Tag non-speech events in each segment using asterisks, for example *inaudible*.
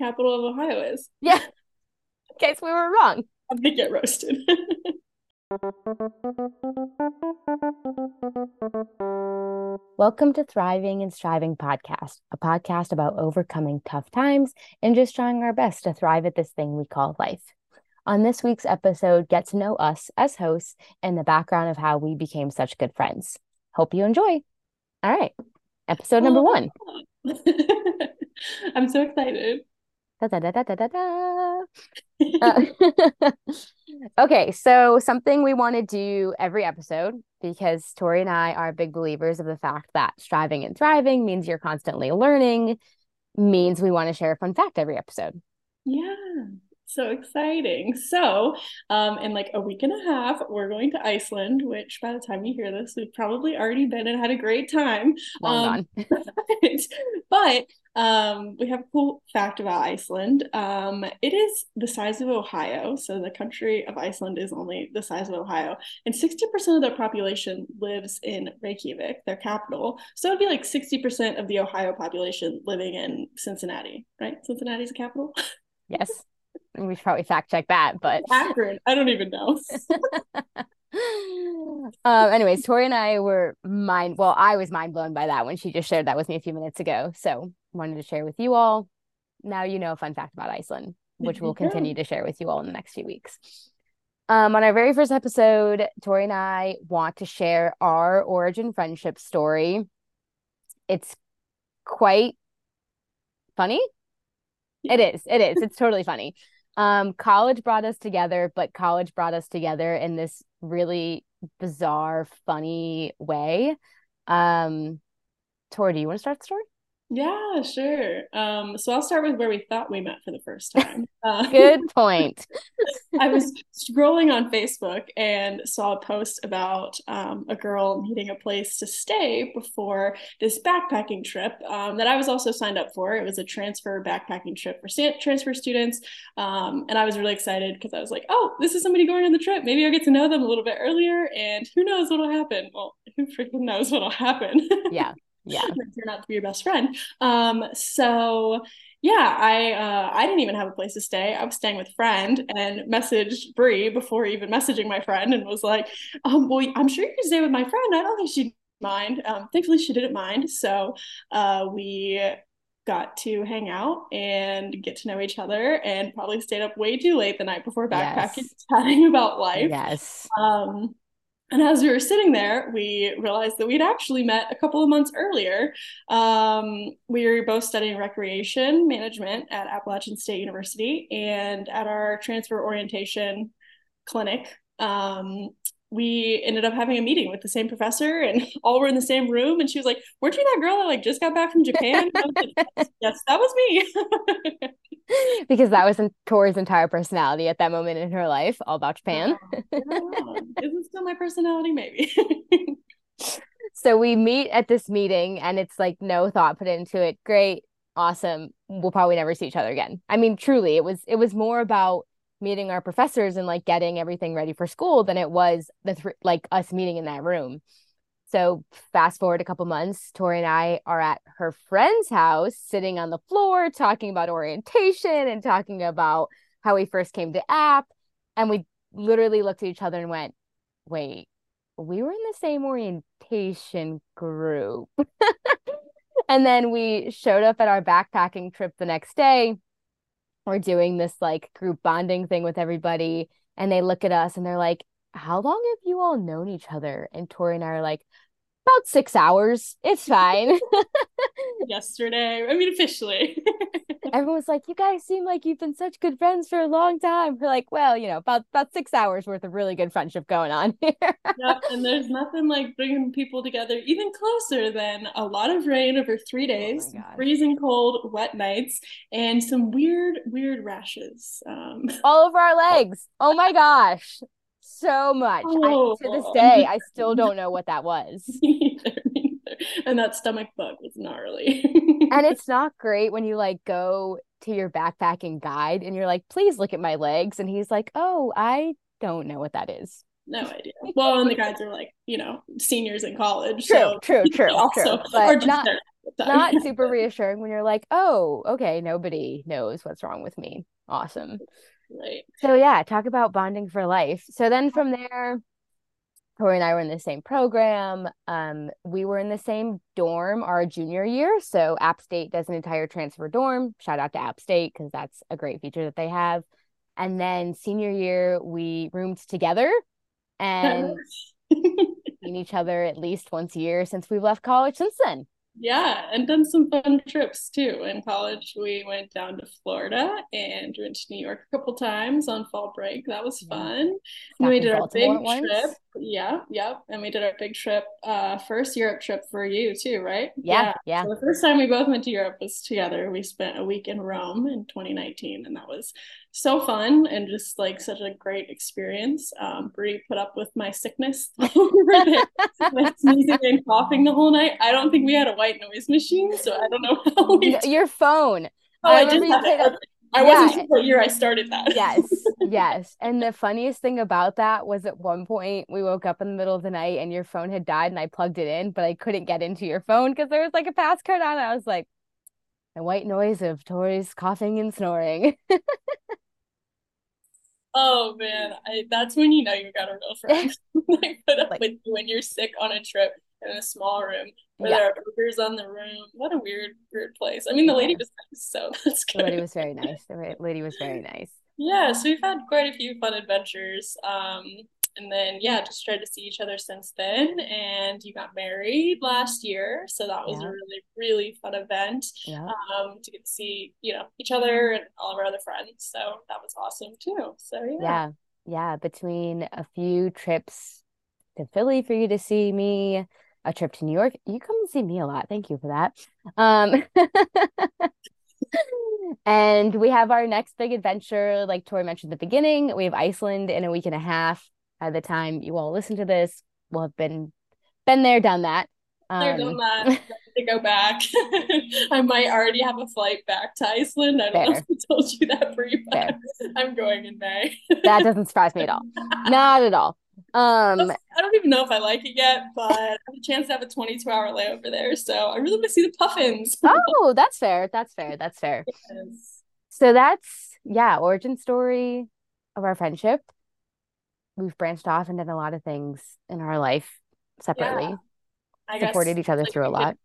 capital of Ohio is. Yeah. In case we were wrong. I'm gonna get roasted. *laughs* Welcome to Thriving and Striving podcast, a podcast about overcoming tough times and just trying our best to thrive at this thing we call life. On this week's episode, get to know us as hosts and the background of how we became such good friends. Hope you enjoy. All right, episode number oh, one. *laughs* I'm so excited. Da, da, da, da, da, da, da. Uh, *laughs* okay, so something we want to do every episode because Tori and I are big believers of the fact that striving and thriving means you're constantly learning, means we want to share a fun fact every episode. Yeah so exciting. So, um, in like a week and a half, we're going to Iceland, which by the time you hear this, we've probably already been and had a great time. Long um, *laughs* but, but um, we have a cool fact about Iceland. Um, it is the size of Ohio. So, the country of Iceland is only the size of Ohio, and 60% of their population lives in Reykjavik, their capital. So, it'd be like 60% of the Ohio population living in Cincinnati, right? Cincinnati's a capital. *laughs* Yes we should probably fact check that, but Akron, I don't even know. um, *laughs* anyways, Tori and I were mind well, I was mind blown by that when she just shared that with me a few minutes ago. So wanted to share with you all. Now you know a fun fact about Iceland, which we'll continue to share with you all in the next few weeks. Um, on our very first episode, Tori and I want to share our origin friendship story. It's quite funny. It is. It is. It's totally funny. Um, college brought us together, but college brought us together in this really bizarre, funny way. Um, Tori, do you want to start the story? Yeah, sure. Um, so I'll start with where we thought we met for the first time. Uh, *laughs* Good point. *laughs* I was scrolling on Facebook and saw a post about um, a girl needing a place to stay before this backpacking trip um, that I was also signed up for. It was a transfer backpacking trip for transfer students. Um, and I was really excited because I was like, oh, this is somebody going on the trip. Maybe I'll get to know them a little bit earlier and who knows what'll happen. Well, who freaking knows what'll happen? *laughs* Yeah yeah. Turn out to be your best friend. Um so yeah i uh i didn't even have a place to stay. I was staying with a friend and messaged brie before even messaging my friend and was like um well i'm sure you can stay with my friend. I don't think she'd mind. Um thankfully she didn't mind. So uh we got to hang out and get to know each other and probably stayed up way too late the night before backpacking yes. chatting about life. Yes. Um and as we were sitting there, we realized that we'd actually met a couple of months earlier. Um, we were both studying recreation management at Appalachian State University, and at our transfer orientation clinic, um, we ended up having a meeting with the same professor and *laughs* all were in the same room. And she was like weren't you that girl that like just got back from japan? Like, *laughs* yes that was me. *laughs* Because that was in tori's entire personality at that moment in her life all about japan. Is it still my personality maybe. So we meet at this meeting and it's like no thought put into it. Great. Awesome. We'll probably never see each other again. I mean truly it was it was more about meeting our professors and like getting everything ready for school than it was the th- like us meeting in that room. So fast forward a couple months, Tori and I are at her friend's house, sitting on the floor, talking about orientation and talking about how we first came to app. And we literally looked at each other and went, wait, we were in the same orientation group. *laughs* and then we showed up at our backpacking trip the next day we're doing this like group bonding thing with everybody and they look at us and they're like how long have you all known each other? And tori and i are like about six hours. It's fine. *laughs* Yesterday i mean officially *laughs* everyone's like you guys seem like you've been such good friends for a long time. We're like well you know about about six hours worth of really good friendship going on *laughs* here. Yep, and there's nothing like bringing people together even closer than a lot of rain over three days oh freezing cold wet nights and some weird weird rashes um, *laughs* all over our legs. Oh my gosh. So much. Oh. I, to this day *laughs* i still don't know what that was *laughs* and that stomach bug was gnarly. *laughs* and it's not great when you like go to your backpacking guide and you're like, please look at my legs. And he's like, oh, I don't know what that is. no *laughs* idea. Well, and the guides are like, you know, seniors in college. True, so true, true, also, true. But not, there at the time. not super reassuring when you're like, oh, okay, nobody knows what's wrong with me. Awesome. right. So yeah, talk about bonding for life. So then from there, Tori and I were in the same program. Um, we were in the same dorm our junior year. So App State does an entire transfer dorm. Shout out to App State because that's a great feature that they have. And then senior year, we roomed together and *laughs* seen each other at least once a year since we've left college since then. Yeah, and done some fun trips too. In college, we went down to Florida and went to New York a couple times on fall break. That was fun. And we did our big trip. Yeah, yep. And we did our big trip, uh, first Europe trip for you too, right? Yeah, yeah. yeah. So the first time we both went to Europe was together. We spent a week in Rome in 2019, and that was so fun and just like such a great experience. Um, Brie put up with my sickness like *laughs* sneezing and coughing the whole night. I don't think we had a white noise machine, so I don't know how we. Your phone. Oh, I, I did have it. I yeah. wasn't sure what year I started that. yes, *laughs* yes. And the funniest thing about that was at one point we woke up in the middle of the night and your phone had died and I plugged it in, but I couldn't get into your phone because there was like a passcode on it. I was like, the white noise of Tori's coughing and snoring. *laughs* oh man, I, that's when you know you got a real friend. *laughs* they put up like, with you when you're sick on a trip in a small room where yeah. there are burgers on the room. What a weird, weird place. I mean, the lady was nice, so *laughs* that's good. The lady was very nice. The lady was very nice. Yeah, so we've had quite a few fun adventures. Um, and then yeah, just tried to see each other since then. And you got married last year, so that was yeah. a really, really fun event. Yeah. Um, to get to see you know each other and all of our other friends. So that was awesome too. So yeah. Yeah, yeah. Between a few trips to Philly for you to see me, a trip to New York. You come and see me a lot. Thank you for that. Um, *laughs* and we have our next big adventure, like Tori mentioned at the beginning. We have Iceland in a week and a half. By the time you all listen to this, we'll have been been there, done that. Um, done *laughs* that. to go back. *laughs* I might already have a flight back to Iceland. I don't fair. know if I told you that, Brie, but I'm going in May. that doesn't surprise me at all. Not at all. Um, I don't even know if I like it yet, but I have a chance to have a 22 hour layover there. So I really want to see the puffins. *laughs* oh, that's fair. That's fair. That's fair. Yes. So that's, yeah, origin story of our friendship. We've branched off and done a lot of things in our life separately. Yeah. I supported guess, each other like through a lot. Could,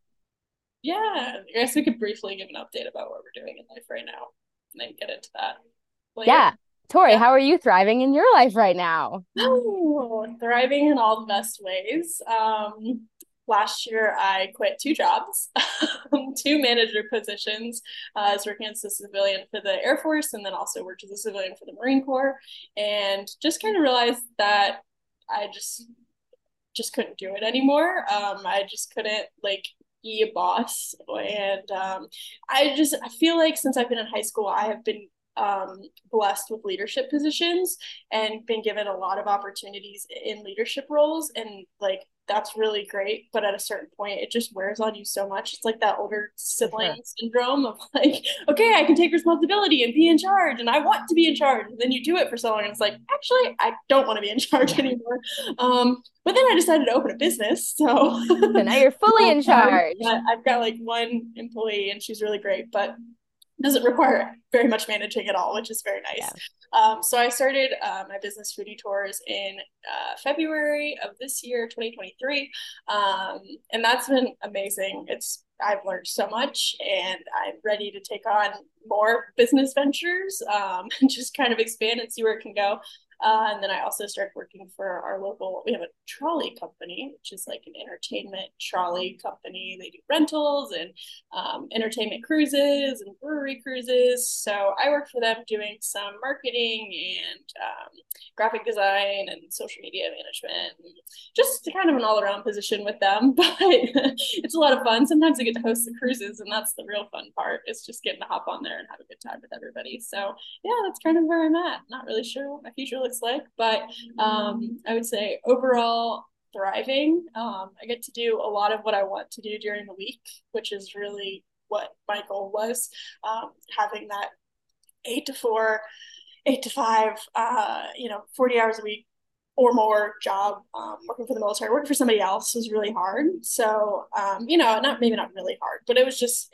yeah, I guess we could briefly give an update about what we're doing in life right now and then get into that. Later. Yeah, Tori, how are you thriving in your life right now? Oh, thriving in all the best ways. Um, last year, I quit two jobs, *laughs* two manager positions. Uh, I was working as a civilian for the Air Force and then also worked as a civilian for the Marine Corps, and just kind of realized that I just just couldn't do it anymore. Um, I just couldn't like be a boss, and um, I just I feel like since I've been in high school, I have been um, blessed with leadership positions and been given a lot of opportunities in leadership roles. And like that's really great. But at a certain point it just wears on you so much. It's like that older sibling sure. syndrome of like okay i can take responsibility and be in charge and i want to be in charge. And then you do it for so long and it's like actually i don't want to be in charge anymore. Um, but then i decided to open a business so, so now you're fully in *laughs* charge. I've got like one employee and she's really great. But doesn't require very much managing at all, which is very nice. Yeah. Um, so I started uh, my business foodie tours in uh, February of this year, 2023, um, and that's been amazing. It's I've learned so much, and I'm ready to take on more business ventures um, *laughs* and just kind of expand and see where it can go. Uh, and then I also started working for our local, we have a trolley company, which is like an entertainment trolley company. They do rentals and um, entertainment cruises and brewery cruises. So I work for them doing some marketing and um, graphic design and social media management, just kind of an all around position with them. *laughs* But it's a lot of fun. Sometimes I get to host the cruises, and that's the real fun part. It's just getting to hop on there and have a good time with everybody. So yeah, that's kind of where I'm at. Not really sure what my future looks like, but um, I would say overall thriving. Um, I get to do a lot of what I want to do during the week, which is really what my goal was. Um, having that eight to four, eight to five, uh, you know, 40 hours a week or more job um, working for the military. Working for somebody else was really hard. So, um, you know, not maybe not really hard, but it was just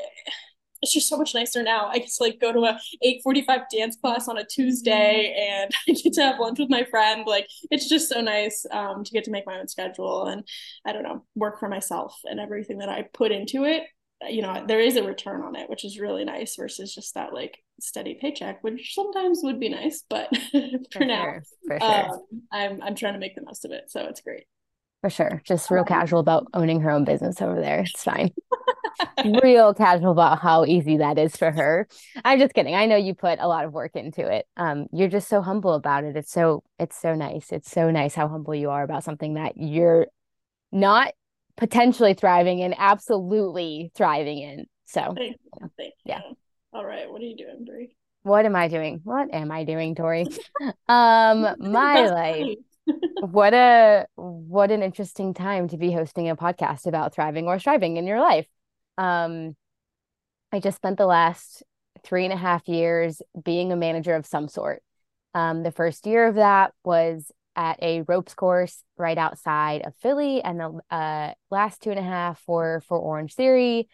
it's just so much nicer now. I get to like go to a 8:45 dance class on a Tuesday and *laughs* I get to have lunch with my friend. Like it's just so nice um, to get to make my own schedule and I don't know, work for myself and everything that I put into it. You know, there is a return on it, which is really nice versus just that like steady paycheck, which sometimes would be nice, but *laughs* for, for, now, sure. For sure. Um, I'm I'm trying to make the most of it, so it's great. For sure, just real casual about owning her own business over there. It's fine. *laughs* real casual about how easy that is for her. I'm just kidding. I know you put a lot of work into it. Um, you're just so humble about it. It's so it's so nice. It's so nice how humble you are about something that you're not potentially thriving in, absolutely thriving in. So Thank you. Thank you. yeah. All right. What are you doing, Brie? What am I doing? What am I doing, Tori? *laughs* um, my life. What a what an interesting time to be hosting a podcast about thriving or striving in your life. Um, I just spent the last three and a half years being a manager of some sort. Um, the first year of that was at a ropes course right outside of Philly, and the uh, last two and a half were for Orangetheory,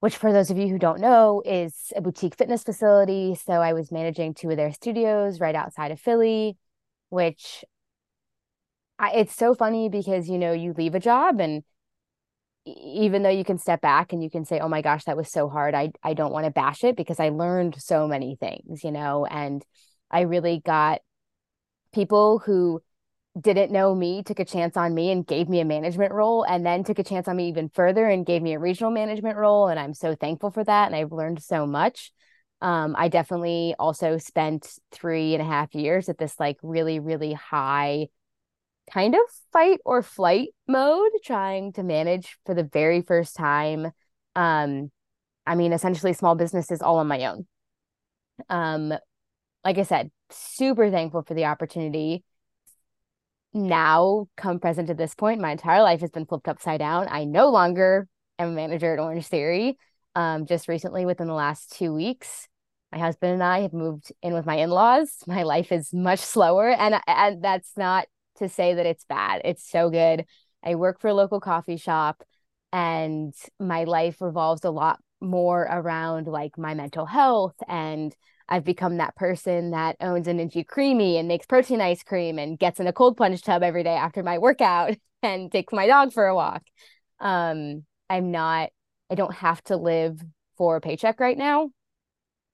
which for those of you who don't know is a boutique fitness facility. So I was managing two of their studios right outside of Philly, which I, it's so funny because you know you leave a job and even though you can step back and you can say oh my gosh that was so hard. I i don't want to bash it because i learned so many things you know and i really got people who didn't know me took a chance on me and gave me a management role and then took a chance on me even further and gave me a regional management role and i'm so thankful for that and i've learned so much. Um, i definitely also spent three and a half years at this like really really high kind of fight or flight mode trying to manage for the very first time. Um i mean essentially small businesses all on my own. Um like i said super thankful for the opportunity. Now come present to this point my entire life has been flipped upside down. I no longer am a manager at Orangetheory. Um just recently within the last two weeks my husband and i have moved in with my in-laws. My life is much slower and and that's not to say that it's bad. It's so good. I work for a local coffee shop and my life revolves a lot more around like my mental health and I've become that person that owns a Ninja CREAMi and makes protein ice cream and gets in a cold plunge tub every day after my workout *laughs* and takes my dog for a walk. Um, I'm not, I don't have to live for a paycheck right now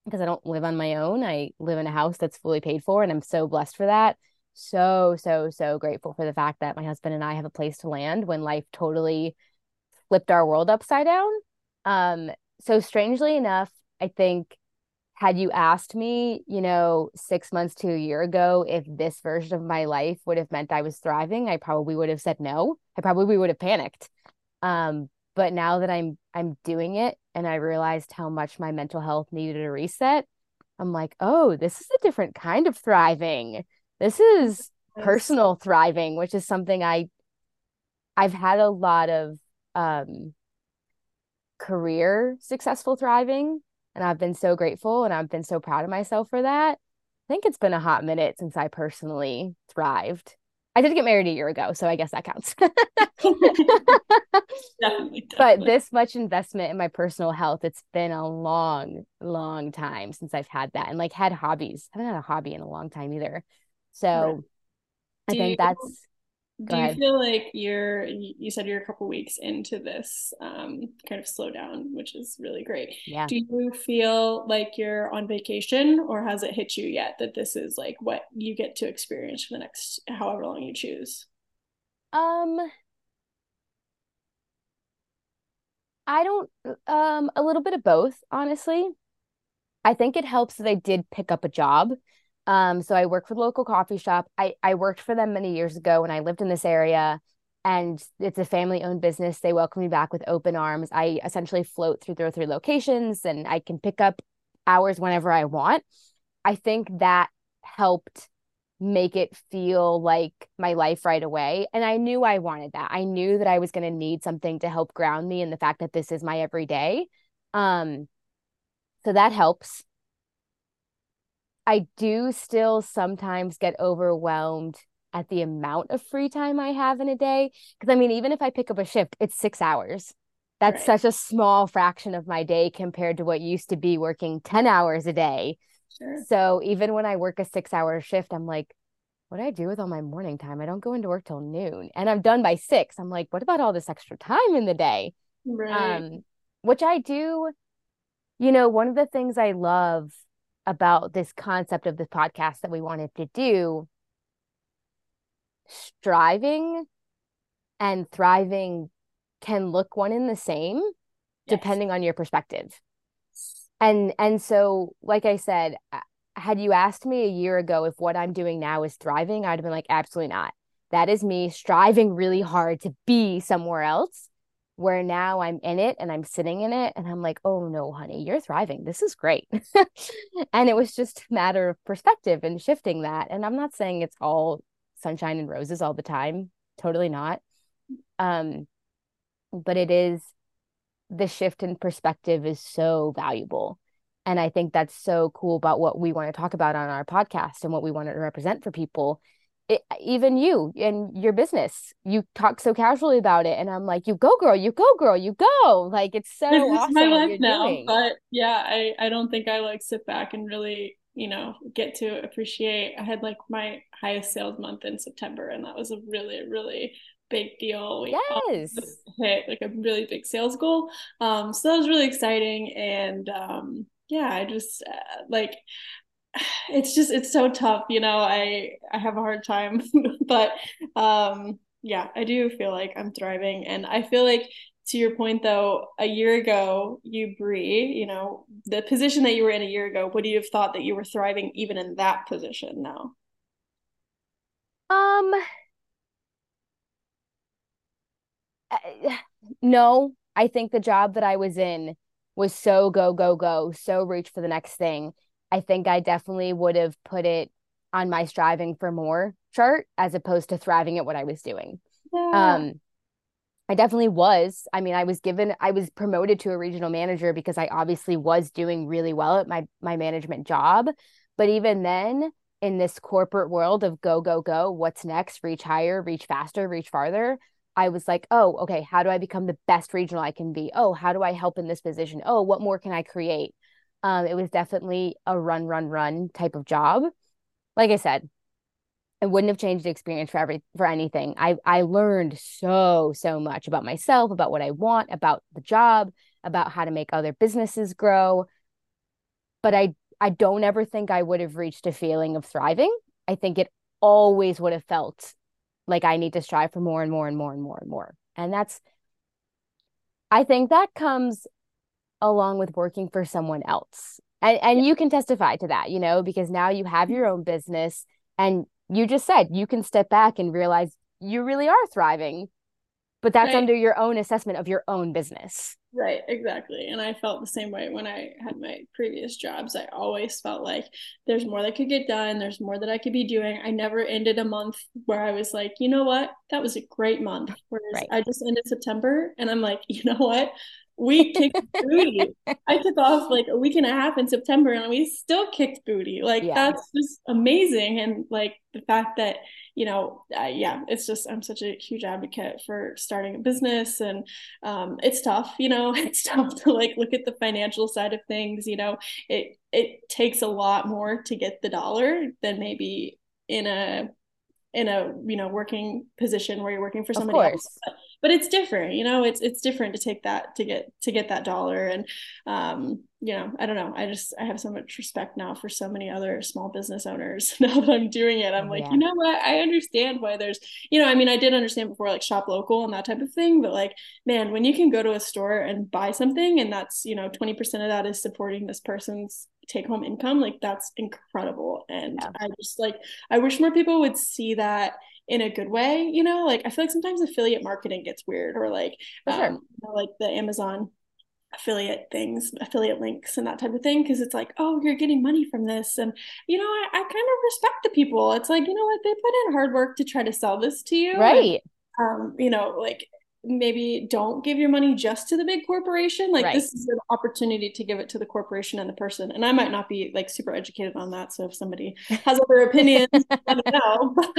because I don't live on my own. I live in a house that's fully paid for and I'm so blessed for that so so so grateful for the fact that my husband and I have a place to land when life totally flipped our world upside down. Um so strangely enough, I think had you asked me, you know, 6 months to a year ago if this version of my life would have meant I was thriving, I probably would have said no. I probably would have panicked. Um but now that I'm I'm doing it and I realized how much my mental health needed a reset, I'm like, "Oh, this is a different kind of thriving." This is personal thriving, which is something I I've had a lot of um career successful thriving and I've been so grateful and I've been so proud of myself for that. I think it's been a hot minute since I personally thrived. I did get married a year ago, so I guess that counts. definitely, *laughs* *laughs* definitely. But this much investment in my personal health, it's been a long, long time since I've had that and like had hobbies. I haven't had a hobby in a long time either. So right. I think you, that's do you feel like you're you said you're a couple weeks into this um, kind of slowdown which is really great. Yeah. Do you feel like you're on vacation or has it hit you yet that this is like what you get to experience for the next however long you choose? Um i don't um a little bit of both honestly. I think it helps that i did pick up a job um, so I work for the local coffee shop. I, I worked for them many years ago when I lived in this area and it's a family owned business. They welcome me back with open arms. I essentially float through their three locations and I can pick up hours whenever I want. I think that helped make it feel like my life right away. And I knew I wanted that. I knew that I was going to need something to help ground me in the fact that this is my everyday. Um, so that helps. I do still sometimes get overwhelmed at the amount of free time I have in a day. Because I mean, even if I pick up a shift, it's six hours. That's right. such a small fraction of my day compared to what used to be working 10 hours a day. Sure. So even when I work a six hour shift, I'm like, what do I do with all my morning time? I don't go into work till noon and I'm done by six. I'm like, what about all this extra time in the day? Right. Um, which I do, you know, one of the things I love about this concept of the podcast that we wanted to do, striving and thriving can look one in the same yes. depending on your perspective. And and so like I said, uh, had you asked me a year ago if what I'm doing now is thriving, I'd have been like absolutely not. That is me striving really hard to be somewhere else where now I'm in it and I'm sitting in it and I'm like, oh no, honey, you're thriving. This is great. *laughs* and it was just a matter of perspective and shifting that. And I'm not saying it's all sunshine and roses all the time. Totally not. Um, but it is the shift in perspective is so valuable. And I think that's so cool about what we want to talk about on our podcast and what we want to represent for people it, even you and your business you talk so casually about it and i'm like you go girl you go girl you go. Like it's so this awesome my life now doing. but yeah i i don't think i like sit back and really you know get to appreciate. I had like my highest sales month in september and that was a really really big deal. We yes. hit like a really big sales goal. Um so that was really exciting and um yeah i just uh, like it's just it's so tough you know i i have a hard time *laughs* but um yeah i do feel like i'm thriving. And i feel like to your point though a year ago you Brie, you know the position that you were in a year ago would you have thought that you were thriving even in that position now? Um no i think the job that i was in was so go go go so reach for the next thing I think I definitely would have put it on my striving for more chart as opposed to thriving at what I was doing. Yeah. Um, I definitely was. I mean, I was given, I was promoted to a regional manager because I obviously was doing really well at my my management job. But even then, in this corporate world of go go go, what's next? Reach higher, reach faster, reach farther. I was like, oh, okay, how do I become the best regional I can be? Oh, how do I help in this position? Oh, what more can I create? Um, it was definitely a run, run, run type of job. Like I said, I wouldn't have changed the experience for every for anything. I I learned so so much about myself, about what I want, about the job, about how to make other businesses grow. But I I don't ever think I would have reached a feeling of thriving. I think it always would have felt like I need to strive for more and more and more and more and more. And that's I think that comes along with working for someone else. And and you can testify to that, you know, because now you have your own business and you just said you can step back and realize you really are thriving. But that's right. under your own assessment of your own business. Right, exactly. And I felt the same way when I had my previous jobs. I always felt like there's more that could get done, there's more that I could be doing. I never ended a month where I was like, you know what, that was a great month. Whereas right. I just ended September and I'm like, you know what, we kicked booty. I took off like a week and a half in September and we still kicked booty. Like yeah. that's just amazing. And like the fact that, you know, uh, yeah, it's just, I'm such a huge advocate for starting a business and um, it's tough, you know, *laughs* it's tough to like look at the financial side of things, you know, it, it takes a lot more to get the dollar than maybe in a in a you know working position where you're working for somebody else. but, but, it's different you know it's it's different to take that to get to get that dollar. And um you know i don't know. I just i have so much respect now for so many other small business owners *laughs* now that i'm doing it. I'm like yeah. you know what? I understand why there's you know i mean i did understand before like shop local and that type of thing but like man when you can go to a store and buy something and that's you know 20% of that is supporting this person's take home income like that's incredible. And yeah. i just like i wish more people would see that in a good way you know? Like i feel like sometimes affiliate marketing gets weird or like sure. um, you know, like the amazon affiliate things affiliate links and that type of thing because it's like oh you're getting money from this. And you know I, I kind of respect the people. It's like you know what? They put in hard work to try to sell this to you. Right. and, um you know like maybe don't give your money just to the big corporation. Like Right. this is an opportunity to give it to the corporation and the person. And i might not be like super educated on that. So if somebody has other *laughs* opinions i don't know. *laughs*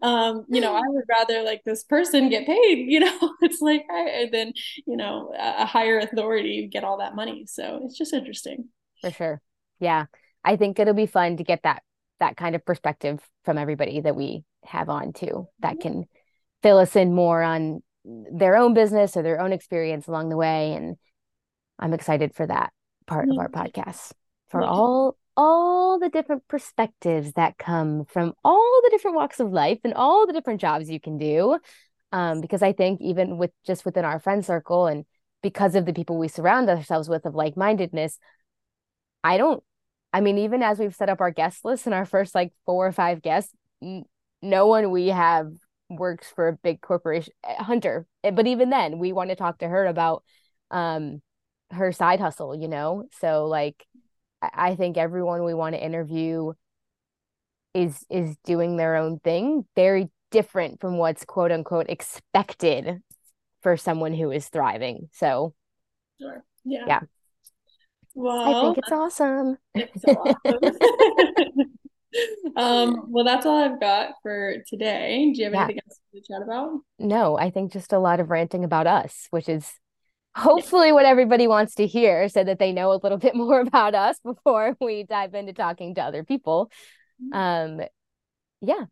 But um you know i would rather like this person get paid you know? *laughs* It's like I, then you know a a higher authority get all that money. So it's just interesting. For sure. Yeah. I think it'll be fun to get that that kind of perspective from everybody that we have on too, that can fill us in more on their own business or their own experience along the way. And I'm excited for that part of our podcast, for all all the different perspectives that come from all the different walks of life and all the different jobs you can do. Um, because I think even with just within our friend circle and because of the people we surround ourselves with of like-mindedness, I don't, I mean, even as we've set up our guest list and our first like four or five guests, n- no one we have works for a big corporation, eh, Hunter. Eh, But even then, we want to talk to her about um her side hustle, you know? So like I I think everyone we want to interview is is doing their own thing, very different from what's quote unquote expected for someone who is thriving. So sure yeah Yeah. well I think it's awesome. It's awesome. *laughs* *laughs* *laughs* um, well, that's all I've got for today. Do you have Yeah. anything else to chat about? No, I think just a lot of ranting about us, which is hopefully what everybody wants to hear so that they know a little *laughs* bit more about us before we dive into talking to other people. Um, yeah,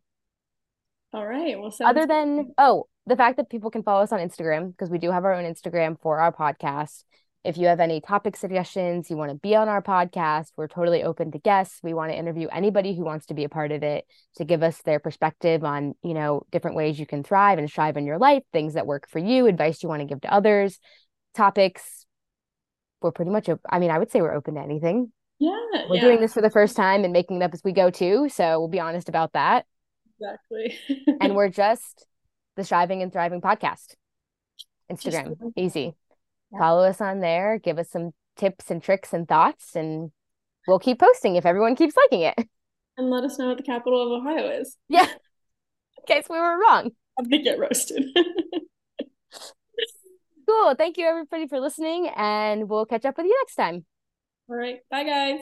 All right. Well, other than, oh, the fact that people can follow us on Instagram, because we do have our own Instagram for our podcast. If you have any topic suggestions, you want to be on our podcast, we're totally open to guests. We want to interview anybody who wants to be a part of it to give us their perspective on, you know, different ways you can thrive and strive in your life, things that work for you, advice you want to give to others, topics. We're pretty much, op- I mean, I would say we're open to anything. yeah, We're yeah, doing this for the first time and making it up as we go too. So we'll be honest about that. exactly. And we're *laughs* just the Striving and Thriving podcast. Instagram, Just- easy. Yeah. Follow us on there. Give us some tips and tricks and thoughts, and we'll keep posting if everyone keeps liking it. *laughs* and let us know what the capital of Ohio is. Yeah, in case we were wrong. I'm gonna get roasted. *laughs* Cool. Thank you, everybody, for listening, and we'll catch up with you next time. All right. Bye, guys.